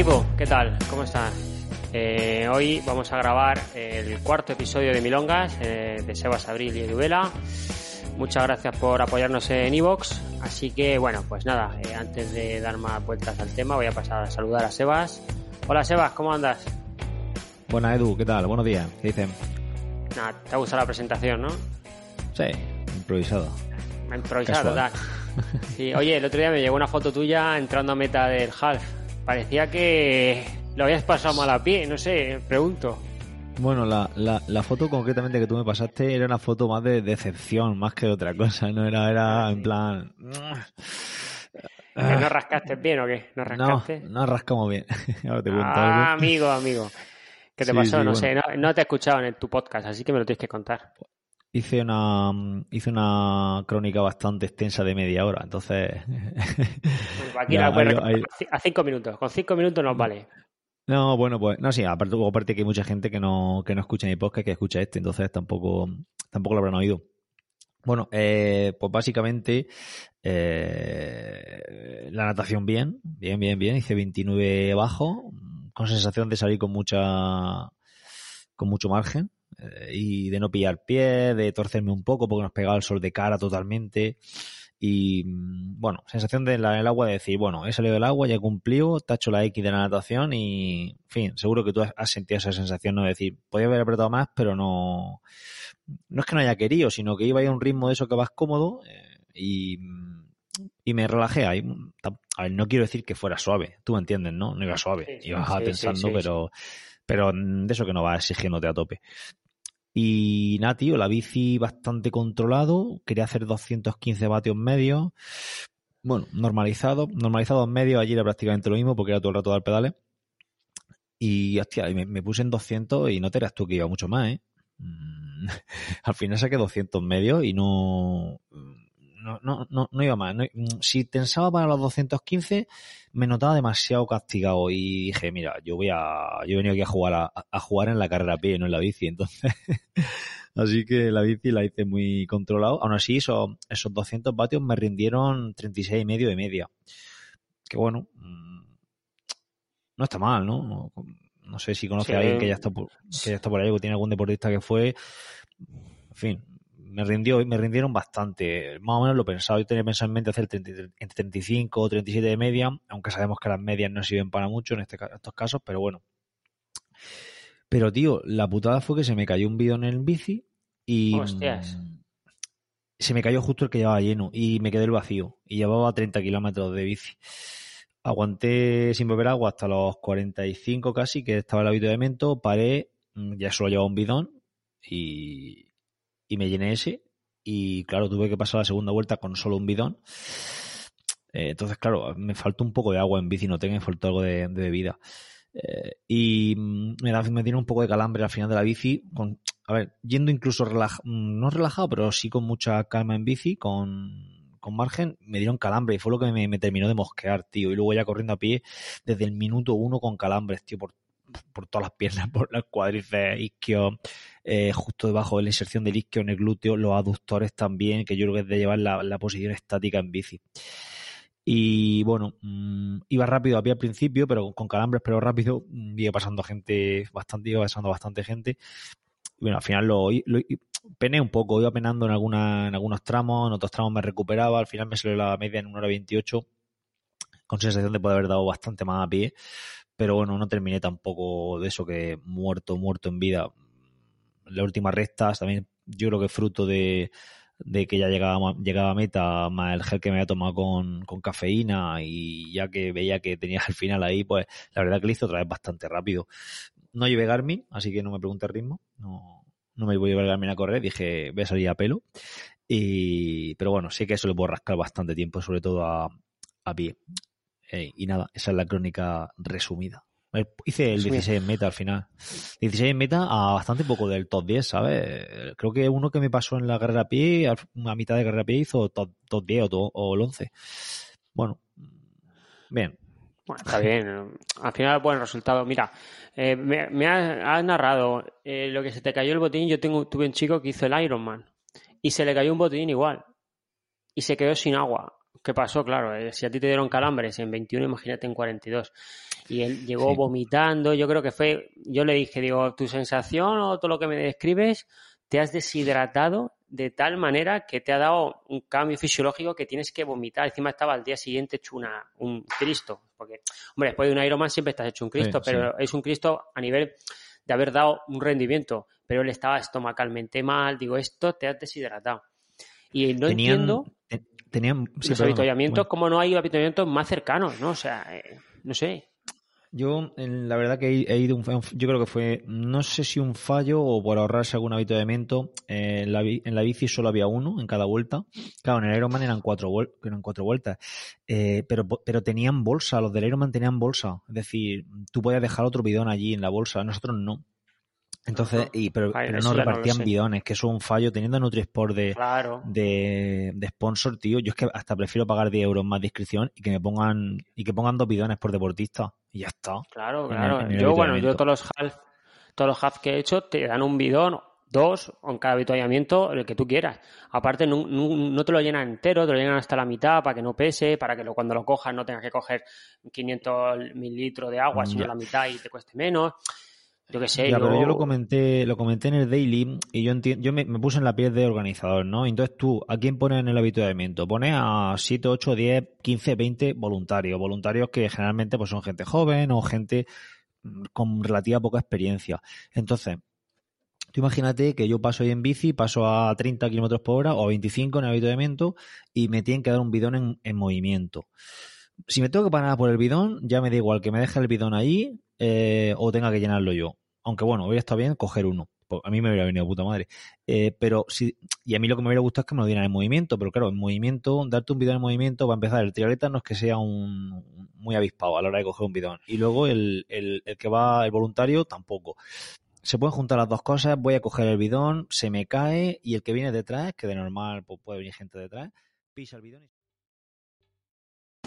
equipo, ¿qué tal? ¿Cómo están? Eh, hoy vamos a grabar el cuarto episodio de Milongas eh, de Sebas Abril y Eduvela. Muchas gracias por apoyarnos en Evox. Así que, bueno, pues nada, eh, antes de dar más vueltas al tema, voy a pasar a saludar a Sebas. Hola Sebas, ¿cómo andas? Buenas Edu, ¿qué tal? Buenos días, ¿qué dicen? Nada, te ha gustado la presentación, ¿no? Sí, improvisado. Improvisado, total. Sí, oye, el otro día me llegó una foto tuya entrando a meta del half. Parecía que lo habías pasado mal a pie, no sé, pregunto. Bueno, la, la, la, foto concretamente que tú me pasaste era una foto más de decepción, más que otra cosa, no era, era en plan... ¿Que ¿No rascaste bien o qué? ¿No rascaste? No, no rascamos bien. Ahora te ah, amigo, amigo. ¿Qué te pasó? Sí, no bueno. sé, no, no, te he escuchado en tu podcast, así que me lo tienes que contar. Hice una, hice una crónica bastante extensa de media hora, entonces... Bueno, aquí ya, la hay... a cinco minutos, con cinco minutos nos vale. No, bueno, pues, no, sí, aparte, aparte que hay mucha gente que no, que no escucha mi podcast, que escucha este, entonces tampoco, tampoco lo habrán oído. Bueno, eh, pues básicamente eh, la natación bien, bien, bien, bien, hice 29 bajo, con sensación de salir con mucha, con mucho margen y de no pillar pie, de torcerme un poco porque nos pegaba el sol de cara totalmente. Y bueno, sensación de la, el agua de decir, bueno, he salido del agua, ya he cumplido, tacho la X de la natación y, en fin, seguro que tú has, has sentido esa sensación, ¿no? De decir, podía haber apretado más, pero no, no es que no haya querido, sino que iba a ir a un ritmo de eso que vas cómodo eh, y, y me relajé ahí. A ver, no quiero decir que fuera suave, tú me entiendes, ¿no? No iba suave, sí, iba sí, pensando, sí, pero, pero de eso que no va exigiéndote a tope. Y nada, tío, la bici bastante controlado. Quería hacer 215 vatios medios. Bueno, normalizado. Normalizado en medio, allí era prácticamente lo mismo porque era todo el rato dar pedales. Y, hostia, me, puse en 200 y no te eras tú que iba mucho más, ¿eh? Al final saqué 200 medios y no, no, no, no, no iba más. No, si pensaba para los 215, me notaba demasiado castigado y dije, mira, yo voy a, yo he venido aquí a jugar a, a jugar en la carrera a pie, no en la bici, entonces, así que la bici la hice muy controlado. Aún así, esos, esos 200 vatios me rindieron 36 y medio de media. Que bueno, no está mal, ¿no? No, sé si conoce sí. a alguien que ya está por, que ya está por ahí o tiene algún deportista que fue, en fin, me rindió me rindieron bastante. Más o menos lo pensaba. Yo tenía pensado en mente hacer 30, entre 35 o 37 de media, aunque sabemos que las medias no sirven para mucho en este, estos casos, pero bueno. Pero tío, la putada fue que se me cayó un bidón en el bici y Hostias. se me cayó justo el que llevaba lleno y me quedé el vacío y llevaba 30 kilómetros de bici. Aguanté sin beber agua hasta los 45 casi, que estaba el avituallamiento, paré, mm, ya solo llevaba un bidón y, y me llené ese y claro, tuve que pasar la segunda vuelta con solo un bidón. Eh, entonces, claro, me faltó un poco de agua en bici, no tengo, me faltó algo de, de bebida. Eh, y me, da, me tiene un poco de calambre al final de la bici, con, a ver, yendo incluso relajado, no relajado, pero sí con mucha calma en bici, con, con margen, me dieron calambre y fue lo que me, me, terminó de mosquear, tío. Y luego ya corriendo a pie desde el minuto uno con calambres, tío, por, por todas las piernas, por las cuádriceps, isquios, eh, justo debajo de la inserción del isquio en el glúteo, los aductores también, que yo creo que es de llevar la, posición estática en bici. Y bueno, mmm, iba rápido a pie al principio, pero con calambres, pero rápido, mm, iba pasando gente bastante, iba pasando bastante gente. Y bueno, al final lo, lo pené un poco, iba penando en, alguna, en algunos tramos, en otros tramos me recuperaba, al final me salió la media en 1 hora 28, con sensación de poder haber dado bastante más a pie, pero bueno, no terminé tampoco de eso que muerto, muerto en vida. La última recta también yo creo que fruto de, de que ya llegaba, llegaba a meta, más el gel que me había tomado con, con cafeína y ya que veía que tenía el final ahí, pues la verdad que lo hice otra vez bastante rápido. No llevé Garmin, así que no me pregunté el ritmo, no, no me voy a llevar Garmin a correr, dije voy a salir a pelo. Y, pero bueno, sí que eso le puedo rascar bastante tiempo, sobre todo a, a pie. Eh, y nada, esa es la crónica resumida. Hice el 16 en meta al final. 16 en meta a bastante poco del top 10, ¿sabes? Creo que uno que me pasó en la carrera a pie, a mitad de carrera a pie, hizo top, top 10 o, o el 11. Bueno, bien. Bueno, está bien. Al final, buen resultado. Mira, eh, me, me has, has, narrado eh, lo que se te cayó el botín. Yo tengo, tuve un chico que hizo el Ironman y se le cayó un botín igual y se quedó sin agua. ¿Qué pasó? Claro, eh, si a ti te dieron calambres en 21, imagínate en 42. Y él llegó vomitando, yo creo que fue, yo le dije, digo, tu sensación o todo lo que me describes, te has deshidratado de tal manera que te ha dado un cambio fisiológico que tienes que vomitar. Encima estaba al día siguiente hecho una, un Cristo. Porque, hombre, después de un Ironman siempre estás hecho un Cristo, pero es un Cristo a nivel de haber dado un rendimiento. Pero él estaba estomacalmente mal. Digo, esto te has deshidratado. Y no entiendo tenían los avituallamientos, como no hay avituallamientos más cercanos, ¿no? O sea, eh, no sé. Yo, la verdad que he, ido, un, yo creo que fue, no sé si un fallo o por ahorrarse algún avituallamiento, eh, en, la, en, la, bici solo había uno en cada vuelta. Claro, en el Ironman eran cuatro, eran cuatro vueltas, eh, pero, pero tenían bolsa, los del Ironman tenían bolsa. Es decir, tú podías dejar otro bidón allí en la bolsa, nosotros no. Entonces, y, pero, no repartían bidones, que eso es un fallo. Teniendo Nutrisport de, de, de, sponsor, tío, yo es que hasta prefiero pagar 10 euros más de inscripción y que me pongan y que pongan dos bidones por deportista. Y ya está. Claro, claro. yo, bueno, yo todos los half, todos los half que he hecho te dan un bidón, dos en cada habituallamiento, el que tú quieras. Aparte, no, no, te lo llenan entero, te lo llenan hasta la mitad para que no pese, para que lo, cuando lo cojas no tengas que coger 500 mililitros de agua, sino la mitad y te cueste menos. Yo qué sé. Ya, pero yo lo comenté, lo comenté en el daily y yo entiendo, yo me, puse en la piel de organizador, ¿no? Entonces tú, ¿a quién pones en el habituamiento? Pones a 7, 8, 10, 15, 20 voluntarios. Voluntarios que generalmente pues son gente joven o gente mm, con relativa poca experiencia. Entonces, tú imagínate que yo paso ahí en bici, paso a 30 kilómetros por hora o a 25 en el habituamiento y me tienen que dar un bidón en, en movimiento si me tengo que parar por el bidón, ya me da igual que me deje el bidón ahí eh, o tenga que llenarlo yo. Aunque bueno, hoy está bien coger uno. Pues a mí me hubiera venido puta madre. Eh, pero si, y a mí lo que me hubiera gustado es que me lo dieran en movimiento, pero claro, en movimiento, darte un bidón en movimiento, va a empezar el trioleta no es que sea un muy avispado a la hora de coger un bidón. Y luego el, el, el que va, el voluntario, tampoco. Se pueden juntar las dos cosas, voy a coger el bidón, se me cae, y el que viene detrás, que de normal pues, puede venir gente detrás, pisa el bidón y...